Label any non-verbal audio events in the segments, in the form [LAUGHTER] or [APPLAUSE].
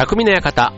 匠の館。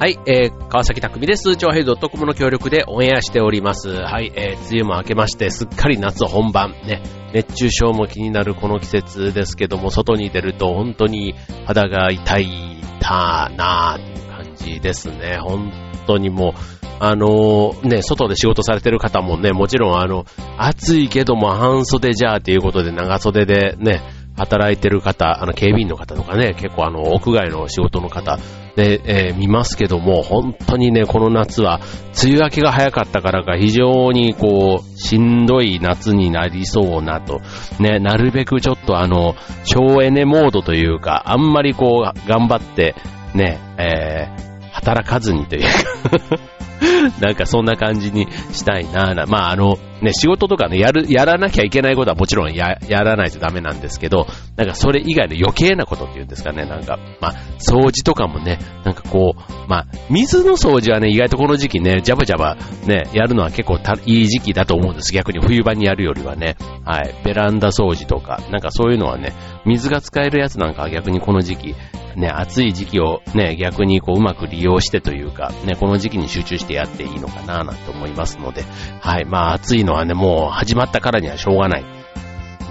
はい、えー、川崎匠です。超平洋 .com の協力でオンエアしております。はい、えー、梅雨も明けまして、すっかり夏本番。ね、熱中症も気になるこの季節ですけども、外に出ると本当に肌が痛いたなーっていう感じですね。本当にもう、あのー、ね、外で仕事されてる方もね、もちろんあの、暑いけども半袖じゃあっていうことで長袖でね、働いてる方、あの、警備員の方とかね、結構あの、屋外の仕事の方で、えー、見ますけども、本当にね、この夏は、梅雨明けが早かったからか、非常にこう、しんどい夏になりそうなと、ね、なるべくちょっとあの、省エネモードというか、あんまりこう、頑張って、ね、えー、働かずにというか。[LAUGHS] なんかそんな感じにしたいなぁ。まああの、ね、仕事とかね、やる、やらなきゃいけないことはもちろんや、やらないとダメなんですけど、なんかそれ以外の余計なことっていうんですかね、なんか、まあ、掃除とかもね、なんかこう、まあ、水の掃除はね、意外とこの時期ね、ジャバジャバね、やるのは結構いい時期だと思うんです。逆に冬場にやるよりはね。はい。ベランダ掃除とか、なんかそういうのはね、水が使えるやつなんかは逆にこの時期、ね、暑い時期をね、逆にこううまく利用してというか、ね、この時期に集中してやっていいのかななんて思いますので、はい。まあ暑いのはね、もう始まったからにはしょうがない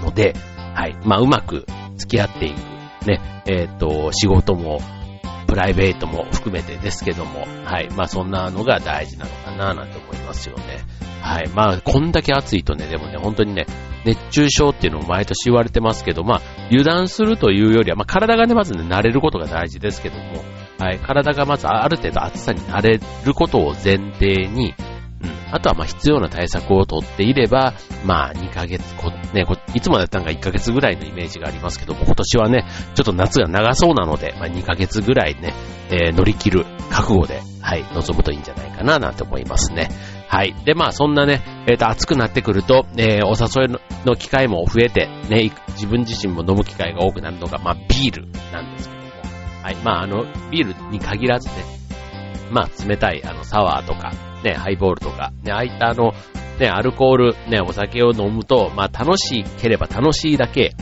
ので、はい。まあうまく付き合っていく。ね、えっ、ー、と、仕事も、プライベートも含めてですけども、はい。まあそんなのが大事なのかななんて思いますよね。はい。まあこんだけ暑いとね、でもね、本当にね、熱中症っていうのも毎年言われてますけど、まあ、油断するというよりは、まあ、体がね、まずね、慣れることが大事ですけども、はい、体がまずある程度暑さに慣れることを前提に、あとはま必要な対策をとっていれば、まあ2ヶ月、こね、こいつもだったのが1ヶ月ぐらいのイメージがありますけども、今年はね、ちょっと夏が長そうなので、まあ2ヶ月ぐらいね、えー、乗り切る覚悟で、はい、臨むといいんじゃないかななんて思いますね。はい。で、まあ、そんなね、えっ、ー、と、暑くなってくると、えー、お誘いの機会も増えて、ね、自分自身も飲む機会が多くなるのが、まあ、ビールなんですけども。はい。まあ、あの、ビールに限らずね、まあ、冷たい、あの、サワーとか、ね、ハイボールとか、ね、ああいったあの、ね、アルコール、ね、お酒を飲むと、まあ、楽しければ楽しいだけ、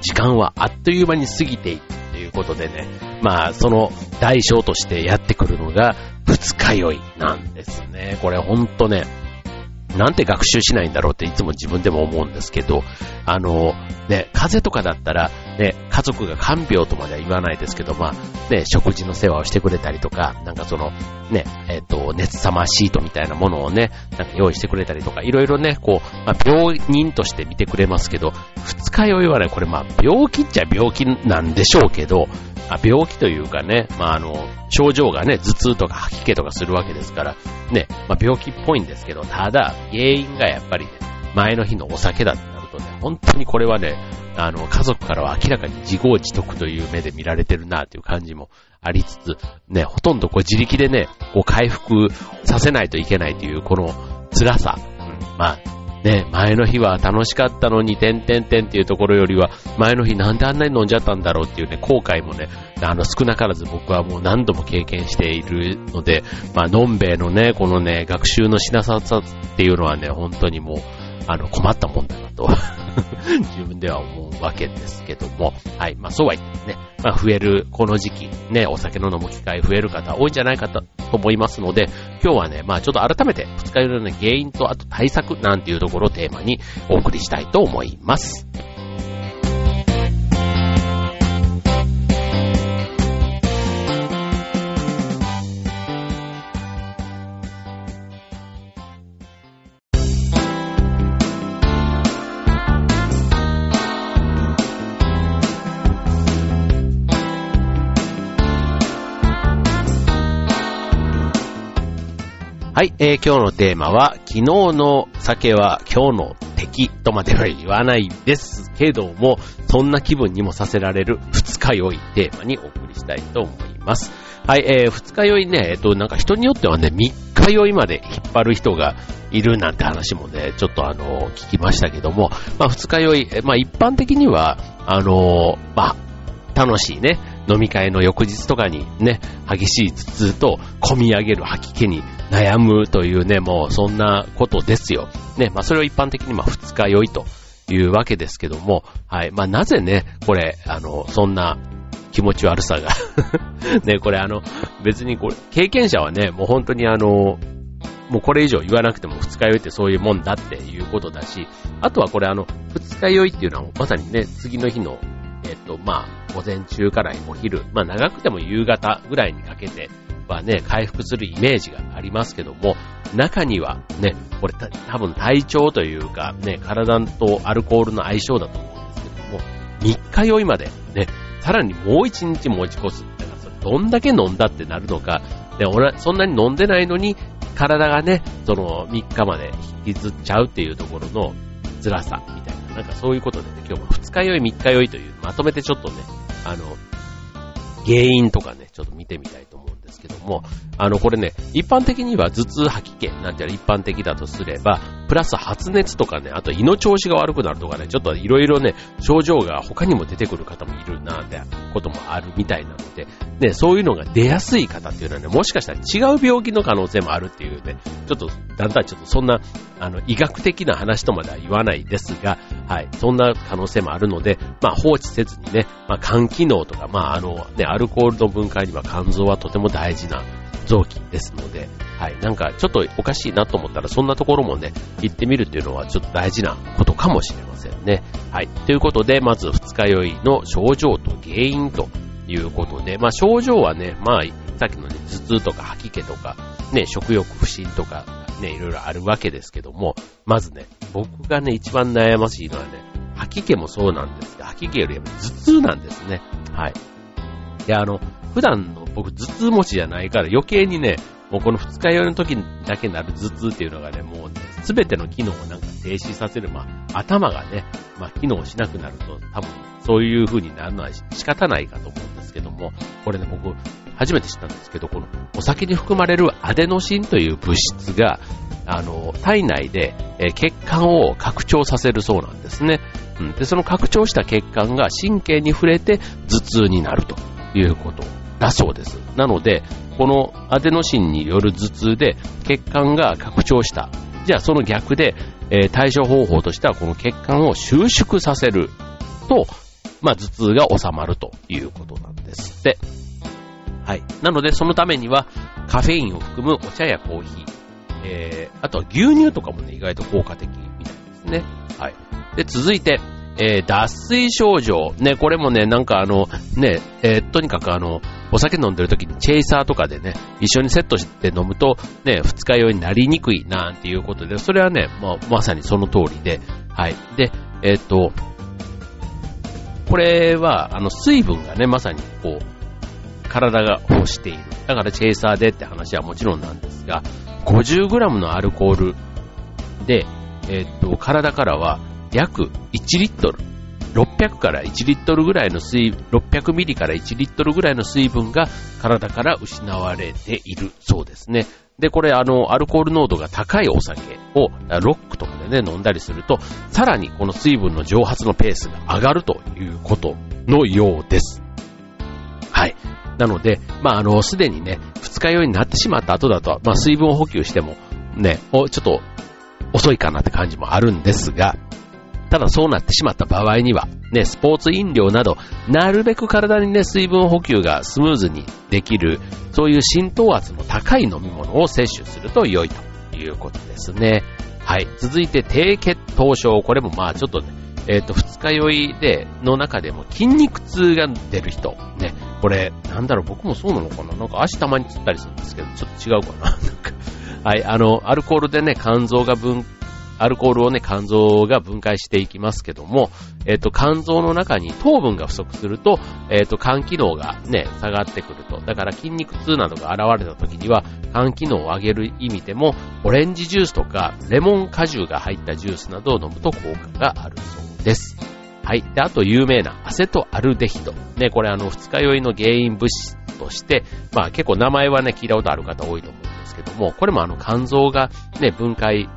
時間はあっという間に過ぎていくということでね、まあ、その代償としてやってくるのが、二日酔いなんですね。これほんとね、なんて学習しないんだろうっていつも自分でも思うんですけど、あの、ね、風邪とかだったら、ね、家族が看病とまでは言わないですけど、まあ、ね、食事の世話をしてくれたりとか、なんかその、ね、えっ、ー、と、熱さまシートみたいなものをね、なんか用意してくれたりとか、いろいろね、こう、まあ、病人として見てくれますけど、二日酔いはね、これまあ、病気っちゃ病気なんでしょうけど、あ病気というかね、まあ、あの、症状がね、頭痛とか吐き気とかするわけですから、ね、まあ、病気っぽいんですけど、ただ、原因がやっぱりね、前の日のお酒だってなるとね、本当にこれはね、あの、家族からは明らかに自業自得という目で見られてるなという感じもありつつ、ね、ほとんどこう自力でね、こう回復させないといけないというこの辛さ、うん、まあ、ね、前の日は楽しかったのに、てんてんてんっていうところよりは、前の日なんであんなに飲んじゃったんだろうっていうね、後悔もね、あの、少なからず僕はもう何度も経験しているので、まあ、のんべえのね、このね、学習のしなささっていうのはね、本当にもう、あの、困ったもんだなと [LAUGHS] 自分では思うわけですけども、はい。まあそうは言ってね、まあ増えるこの時期、ね、お酒の飲む機会増える方多いんじゃないかと思いますので、今日はね、まあちょっと改めて二日酔いの原因とあと対策なんていうところをテーマにお送りしたいと思います。はい、えー、今日のテーマは、昨日の酒は今日の敵とまでは言わないですけども、そんな気分にもさせられる二日酔いテーマにお送りしたいと思います。はい、えー、二日酔いね、えっと、なんか人によってはね、三日酔いまで引っ張る人がいるなんて話もね、ちょっとあの、聞きましたけども、まあ二日酔い、まあ一般的には、あの、まあ、楽しいね、飲み会の翌日とかにね、激しい頭痛と込み上げる吐き気に悩むというね、もうそんなことですよ。ね、まあそれを一般的にまあ二日酔いというわけですけども、はい。まあ、なぜね、これ、あの、そんな気持ち悪さが [LAUGHS] ね、これあの、別にこれ、経験者はね、もう本当にあの、もうこれ以上言わなくても二日酔いってそういうもんだっていうことだし、あとはこれあの、二日酔いっていうのはまさにね、次の日の、えっと、まあ、午前中からお昼、まあ長くても夕方ぐらいにかけてはね、回復するイメージがありますけども、中にはね、これ多分体調というかね、体とアルコールの相性だと思うんですけども、三日酔いまでね、さらにもう一日持ち越す。だからそれどんだけ飲んだってなるのか、で、俺、そんなに飲んでないのに、体がね、その3日まで引きずっちゃうっていうところの辛さみたいな、なんかそういうことでね、今日も2日酔い3日酔いという、まとめてちょっとね、あの、原因とかね、ちょっと見てみたいと思うんですけども、あの、これね、一般的には頭痛吐き気なんて一般的だとすれば、プラス発熱とかね、あと胃の調子が悪くなるとかね、ちょっといろいろね、症状が他にも出てくる方もいるなんてこともあるみたいなので、ね、そういうのが出やすい方っていうのはね、もしかしたら違う病気の可能性もあるっていうね、ちょっと、だんだんちょっとそんな、あの、医学的な話とまでは言わないですが、はい、そんな可能性もあるので、まあ放置せずにね、まあ肝機能とか、まああの、ね、アルコールの分解には肝臓はとても大事な臓器ですので、はい。なんか、ちょっとおかしいなと思ったら、そんなところもね、行ってみるっていうのは、ちょっと大事なことかもしれませんね。はい。ということで、まず、二日酔いの症状と原因ということで、まあ、症状はね、まあ、さっきのね、頭痛とか吐き気とか、ね、食欲不振とか、ね、いろいろあるわけですけども、まずね、僕がね、一番悩ましいのはね、吐き気もそうなんですが、吐き気よりやっぱ頭痛なんですね。はい。いや、あの、普段の僕頭痛持ちじゃないから余計にね、もうこの二日酔いの時だけなる頭痛っていうのがね、もうね、すべての機能をなんか停止させる、まあ、頭がね、まあ、機能しなくなると、多分、そういう風になるのは仕方ないかと思うんですけども、これね、僕、初めて知ったんですけど、このお酒に含まれるアデノシンという物質が、あの、体内で、え血管を拡張させるそうなんですね。うん。で、その拡張した血管が神経に触れて頭痛になるということだそうです。なので、このアデノシンによる頭痛で血管が拡張した。じゃあその逆で、えー、対処方法としてはこの血管を収縮させると、まあ頭痛が収まるということなんですって。はい。なのでそのためにはカフェインを含むお茶やコーヒー、えー、あとは牛乳とかもね、意外と効果的みたいですね。はい。で、続いて、えー、脱水症状。ね、これもね、なんかあの、ね、えー、とにかくあの、お酒飲んでる時にチェイサーとかでね、一緒にセットして飲むと、ね、二日酔いになりにくいなんていうことで、それはね、まあ、まさにその通りで、はい。で、えっ、と、これは、あの、水分がね、まさにこう、体が欲している。だからチェイサーでって話はもちろんなんですが、50g のアルコールで、えっ、と、体からは約1リットル、600から1リットルぐらいの水、600ミリから1リットルぐらいの水分が体から失われているそうですね。で、これあの、アルコール濃度が高いお酒をロックとかでね、飲んだりすると、さらにこの水分の蒸発のペースが上がるということのようです。なので、まあ、あの、すでにね、二日酔いになってしまった後だと、まあ、水分補給しても、ね、ちょっと遅いかなって感じもあるんですが、ただそうなってしまった場合には、ね、スポーツ飲料など、なるべく体にね、水分補給がスムーズにできる、そういう浸透圧の高い飲み物を摂取すると良いということですね。はい。続いて低血糖症。これもまあちょっとね、えっ、ー、と、二日酔いで、の中でも筋肉痛が出る人。ね。これ、なんだろう、僕もそうなのかな？なんか足たまにつったりするんですけど、ちょっと違うかな？[LAUGHS] なか、はい、あの、アルコールでね、肝臓が分アルコールをね、肝臓が分解していきますけども、えっ、と、肝臓の中に糖分が不足すると、えっ、と、肝機能がね、下がってくると。だから筋肉痛などが現れた時には、肝機能を上げる意味でも、オレンジジュースとか、レモン果汁が入ったジュースなどを飲むと効果があるそうです。はい。で、あと有名なアセトアルデヒド。ね、これあの、二日酔いの原因物質として、まあ結構名前はね、聞いたことある方多いと思うんですけども、これもあの肝臓がね、分解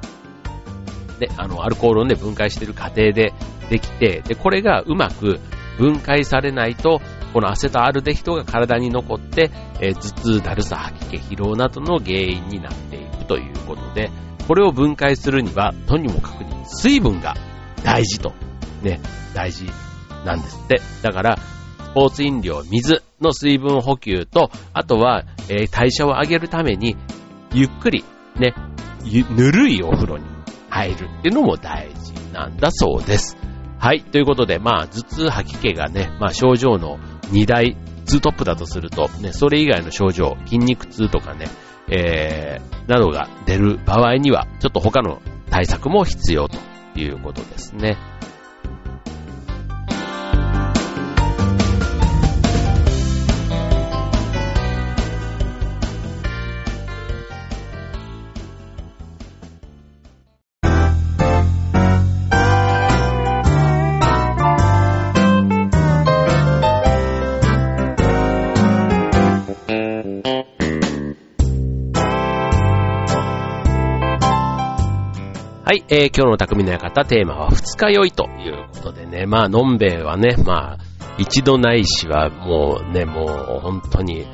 ね、あの、アルコールをね、分解している過程でできて、で、これがうまく分解されないと、このアセトアルデヒドが体に残って、えー、頭痛、だるさ、吐き気、疲労などの原因になっていくということで、これを分解するには、とにもかくに水分が大事とね、大事なんですって。だから、スポーツ飲料、水の水分補給と、あとは、えー、代謝を上げるために、ゆっくり、ね、ぬるいお風呂に入るっていうのも大事なんだそうです。はい。ということで、まあ、頭痛、吐き気がね、まあ、症状の2大、ツートップだとすると、ね、それ以外の症状、筋肉痛とかね、えー、などが出る場合には、ちょっと他の対策も必要ということですね。はい、えー、今日の匠の館テーマは二日酔いということでね、まあ、のんべえはね、まあ、一度ないしはもうね、もう本当に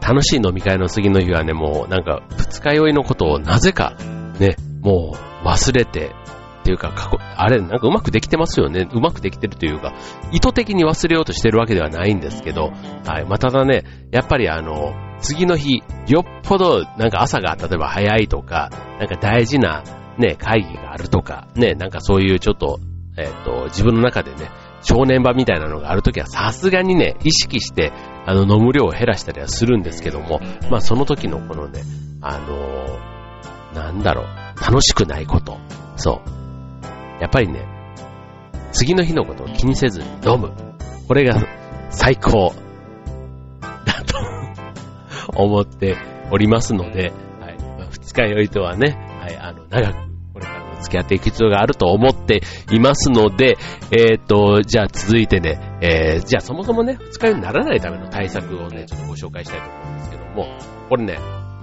楽しい飲み会の次の日はね、もうなんか二日酔いのことをなぜかね、もう忘れて、っていうか過去、あれ、なんかうまくできてますよね。うまくできてるというか、意図的に忘れようとしてるわけではないんですけど、はい。まあ、ただね、やっぱりあの、次の日、よっぽど、なんか朝が例えば早いとか、なんか大事なね、会議があるとか、ね、なんかそういうちょっと、えっ、ー、と、自分の中でね、正念場みたいなのがあるときはさすがにね、意識して、あの、飲む量を減らしたりはするんですけども、まあその時のこのね、あのー、なんだろう、楽しくないこと。そう。やっぱりね、次の日のことを気にせずに飲む。これが最高だと思っておりますので、はい。二日酔いとはね、はい、あの、長く付き合っていく必要があると思っていますので、えっ、と、じゃあ続いてね、えー、じゃあそもそもね、二日酔いにならないための対策をね、ちょっとご紹介したいと思うんですけども、これね、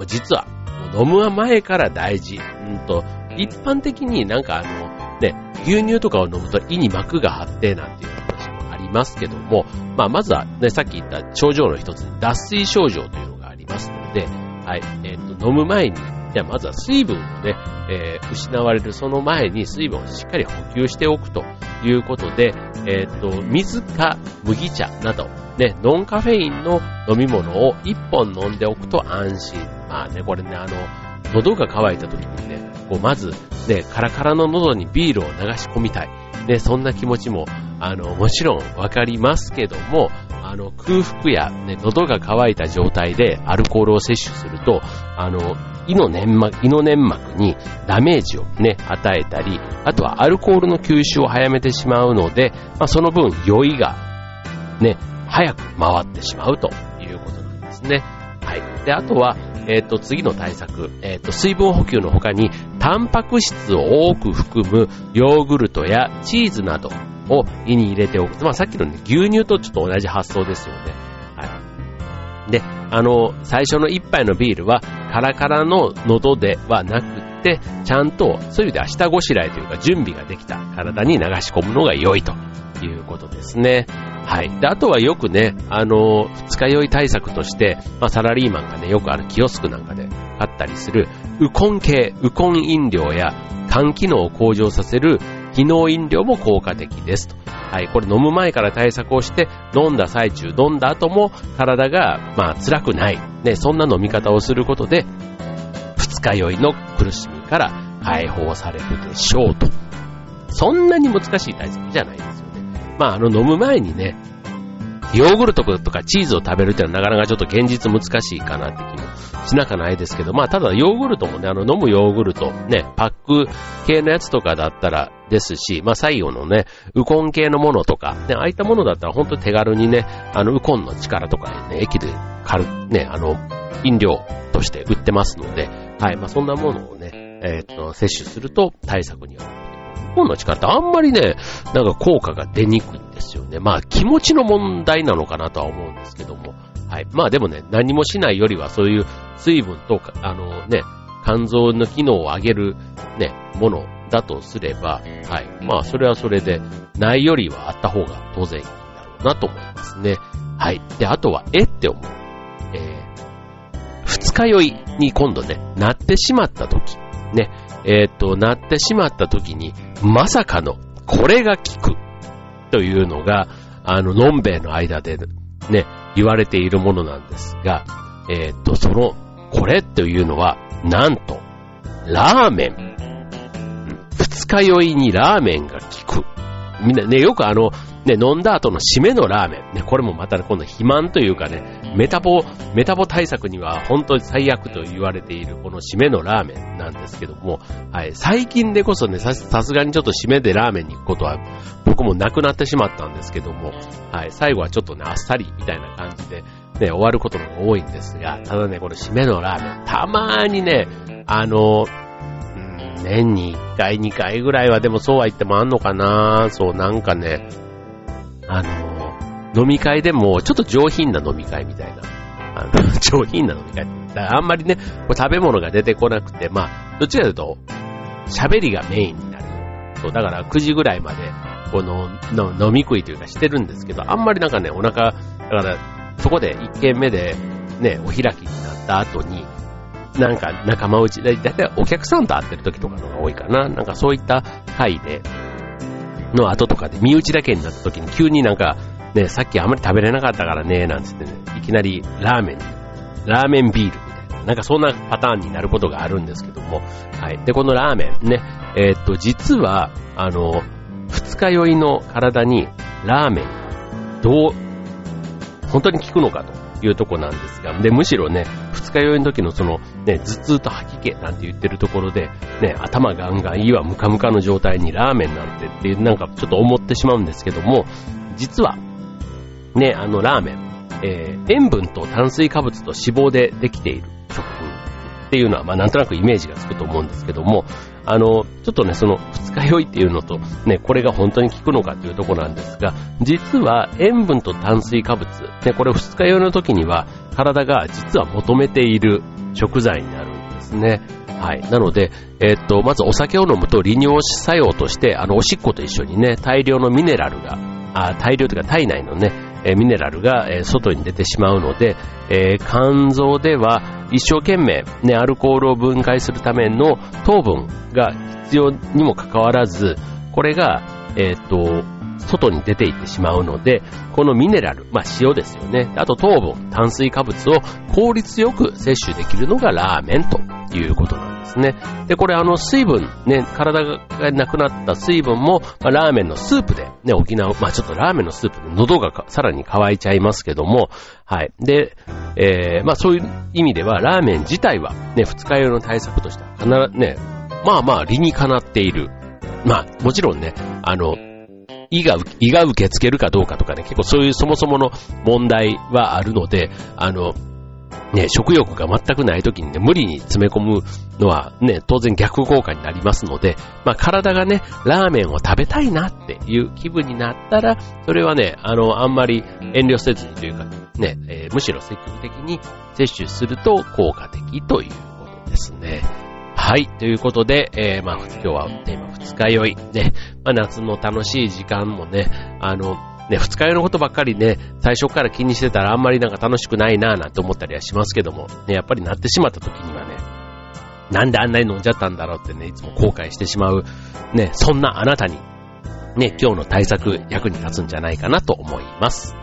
実は、飲むは前から大事。うんと、一般的になんかあの、ね、牛乳とかを飲むと胃に膜が張ってなんていう話もありますけども、まあまずはね、さっき言った症状の一つに脱水症状というのがありますので、はい、えっ、ー、と、飲む前にじゃあまずは水分をね、えー、失われるその前に水分をしっかり補給しておくということで、えっ、と、水か麦茶など、ね、ノンカフェインの飲み物を1本飲んでおくと安心。まあね、これね、あの、喉が渇いた時にね、こうまず、ね、カラカラの喉にビールを流し込みたい。ね、そんな気持ちも、あの、もちろんわかりますけども、あの、空腹や、ね、喉が渇いた状態でアルコールを摂取すると、あの、胃の粘膜、胃の粘膜にダメージをね、与えたり、あとはアルコールの吸収を早めてしまうので、まあ、その分酔いがね、早く回ってしまうということなんですね。はい。で、あとは、えっ、ー、と、次の対策、えっ、ー、と、水分補給の他に、タンパク質を多く含むヨーグルトやチーズなどを胃に入れておく。まあ、さっきのね、牛乳とちょっと同じ発想ですよね。はい。で、あの、最初の一杯のビールは、カラカラの喉ではなくて、ちゃんと、そういう意味では下ごしらえというか準備ができた体に流し込むのが良いということですね。はい。で、あとはよくね、あの、二日酔い対策として、まあ、サラリーマンがね、よくあるキオスクなんかで買ったりする、ウコン系、ウコン飲料や肝機能を向上させる機能飲料も効果的ですと。はい。これ飲む前から対策をして、飲んだ最中、飲んだ後も体が、まあ、辛くない。ね、そんな飲み方をすることで、二日酔いの苦しみから解放されるでしょうと。そんなに難しい対策じゃないですよね。まあ、あの、飲む前にね、ヨーグルトとかチーズを食べるっていうのはなかなかちょっと現実難しいかなって気もしなかないですけど、まあただヨーグルトもね、あの飲むヨーグルト、ね、パック系のやつとかだったらですし、まあ最後のね、ウコン系のものとか、ね、ああいったものだったら本当に手軽にね、あのウコンの力とかね、駅で買る、ね、あの、飲料として売ってますので、はい、まあそんなものをね、えー、っと、摂取すると対策には本の力ってあんまりね、なんか効果が出にくいんですよね。まあ気持ちの問題なのかなとは思うんですけども。はい。まあでもね、何もしないよりはそういう水分とか、あのね、肝臓の機能を上げるね、ものだとすれば、はい。まあそれはそれで、ないよりはあった方が当然いいんだろうなと思いますね。はい。で、あとは、えって思う。えー、二日酔いに今度ね、なってしまった時、ね、えっ、と、なってしまった時に、まさかの、これが効く。というのが、あの、のんべえの間でね、言われているものなんですが、えー、っと、その、これというのは、なんと、ラーメン。二日酔いにラーメンが効く。みんなね、よくあの、ね、飲んだ後の締めのラーメン。ね、これもまた、ね、今度肥満というかね、メタボ、メタボ対策には本当に最悪と言われているこの締めのラーメンなんですけども、はい、最近でこそね、さすがにちょっと締めでラーメンに行くことは僕もなくなってしまったんですけども、はい、最後はちょっとね、あっさりみたいな感じで、ね、終わることのが多いんですが、ただね、この締めのラーメン、たまーにね、あの、年に1回、2回ぐらいはでもそうは言ってもあんのかなそう、なんかね、あの、飲み会でも、ちょっと上品な飲み会みたいな。あの、[LAUGHS] 上品な飲み会。だからあんまりね、こ食べ物が出てこなくて、まあ、どっちかというと、喋りがメインになる。そう、だから9時ぐらいまで、この、飲み食いというかしてるんですけど、あんまりなんかね、お腹、だから、そこで1軒目で、ね、お開きになった後に、なんか仲間内で、だいたいお客さんと会ってる時とかのが多いかな。なんかそういった会で、の後とかで身内だけになった時に急になんか、ね、さっきあんまり食べれなかったからね、なんつってね、いきなりラーメン、ラーメンビールみたいな、なんかそんなパターンになることがあるんですけども、はい。で、このラーメンね、えー、っと、実は、あの、二日酔いの体にラーメン、どう、本当に効くのかというとこなんですが、で、むしろね、二日酔いの時のその、ね、頭痛と吐き気なんて言ってるところで、ね、頭ガンガンいいわ、ムカムカの状態にラーメンなんてっていう、なんかちょっと思ってしまうんですけども、実は、ね、あのラーメン、えー、塩分と炭水化物と脂肪でできている。っていうのは、まあなんとなくイメージがつくと思うんですけども、あの、ちょっとね、その二日酔いっていうのと、ね、これが本当に効くのかっていうところなんですが、実は塩分と炭水化物、ね、これ二日酔いの時には体が実は求めている食材になるんですね。はい。なので、えー、っと、まずお酒を飲むと利尿作用として、あの、おしっこと一緒にね、大量のミネラルが、あ大量というか体内のね、えミネラルが、え外に出てしまうので、え、肝臓では一生懸命、ね、アルコールを分解するための糖分が必要にもかかわらず、これが、えっ、と、外に出ていってしまうので、このミネラル、まあ塩ですよね。あと糖分、炭水化物を効率よく摂取できるのがラーメンということなんですね。で、これあの水分、ね、体がなくなった水分も、まあ、ラーメンのスープでね、補う。まあちょっとラーメンのスープで喉がさらに乾いちゃいますけども、はい。で、えー、まあそういう意味では、ラーメン自体はね、二日酔いの対策としては必ずね、まあまあ理にかなっている。まあもちろんね、あの、胃が、胃が受け付けるかどうかとかね、結構そういうそもそもの問題はあるので、あの、ね、食欲が全くない時にね、無理に詰め込むのはね、当然逆効果になりますので、まあ体がね、ラーメンを食べたいなっていう気分になったら、それはね、あの、あんまり遠慮せずにというか、ね、えー、むしろ積極的に摂取すると効果的ということですね。はい。ということで、えー、まあ、今日はテーマ二日酔い。ね。まあ、夏の楽しい時間もね、あの、ね、二日酔いのことばっかりね、最初から気にしてたらあんまりなんか楽しくないなぁなんて思ったりはしますけども、ね、やっぱりなってしまった時にはね、なんであんなに飲んじゃったんだろうってね、いつも後悔してしまう、ね、そんなあなたに、ね、今日の対策役に立つんじゃないかなと思います。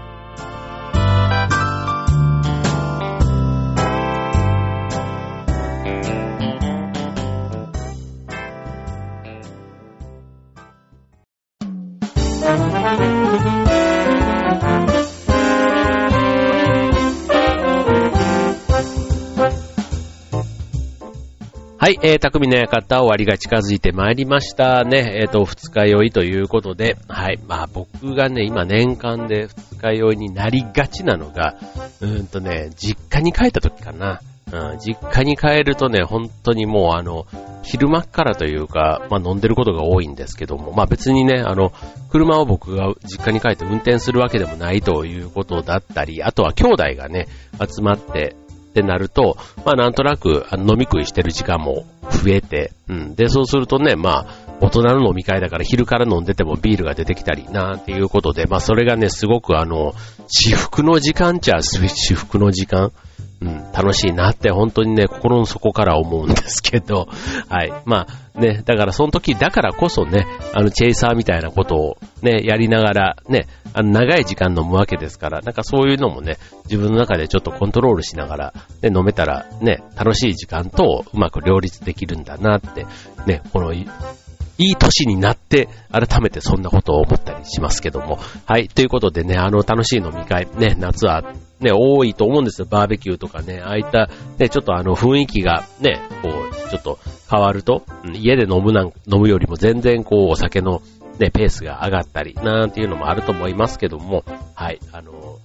えー、匠の館終わりが近づいてまいりましたね。えっ、ー、と、二日酔いということで、はい、まあ僕がね、今年間で二日酔いになりがちなのが、うーんとね、実家に帰った時かな。うん、実家に帰るとね、本当にもうあの、昼間からというか、まあ飲んでることが多いんですけども、まあ別にね、あの、車を僕が実家に帰って運転するわけでもないということだったり、あとは兄弟がね、集まって、ってなると、まあなんとなく飲み食いしてる時間も増えて、うん。で、そうするとね、まあ、大人の飲み会だから昼から飲んでてもビールが出てきたり、なんていうことで、まあそれがね、すごくあの、至福の時間っちゃ [LAUGHS] 至福の時間。うん、楽しいなって本当にね、心の底から思うんですけど、はい。まあね、だからその時だからこそね、あのチェイサーみたいなことをね、やりながら、ね、あの、長い時間飲むわけですから、なんかそういうのもね、自分の中でちょっとコントロールしながら、ね、飲めたら、ね、楽しい時間とうまく両立できるんだなって、ね、この、いい年になって、改めてそんなことを思ったりしますけども。はい。ということでね、あの楽しい飲み会、ね、夏はね、多いと思うんですよ。バーベキューとかね、ああいった、ね、ちょっとあの雰囲気がね、こう、ちょっと変わると、家で飲むなん、飲むよりも全然こう、お酒のね、ペースが上がったり、なんていうのもあると思いますけども、はい、あの、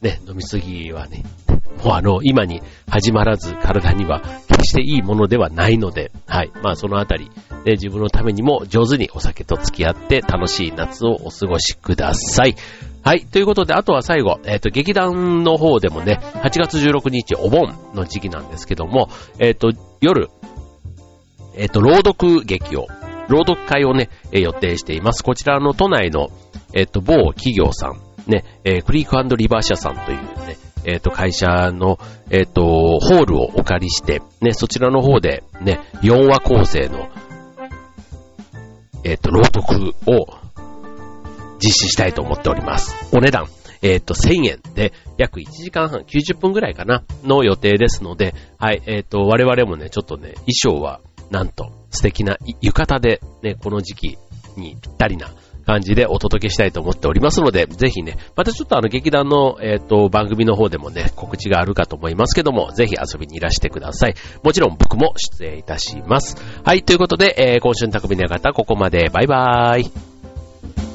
ね、飲みすぎはね、[LAUGHS] もうあの、今に始まらず体には決していいものではないので、はい。まあそのあたり、ね、自分のためにも上手にお酒と付き合って楽しい夏をお過ごしください。はい。ということで、あとは最後、えっ、ー、と、劇団の方でもね、8月16日お盆の時期なんですけども、えっ、ー、と、夜、えっ、ー、と、朗読劇を、朗読会をね、予定しています。こちらの都内の、えっ、と、某企業さん、ね、えクリークリバー社さんというね、えっ、と、会社の、えっ、と、ホールをお借りして、ね、そちらの方で、ね、4話構成の、えっ、と、朗読を実施したいと思っております。お値段、えっ、と、1000円で約1時間半、90分ぐらいかな、の予定ですので、はい、えっ、と、我々もね、ちょっとね、衣装は、なんと、素敵な浴衣で、ね、この時期にぴったりな感じでお届けしたいと思っておりますので、ぜひね、またちょっとあの劇団の、えっ、ー、と、番組の方でもね、告知があるかと思いますけども、ぜひ遊びにいらしてください。もちろん僕も出演いたします。はい、ということで、えー、今週の匠の方、ここまで。バイバーイ。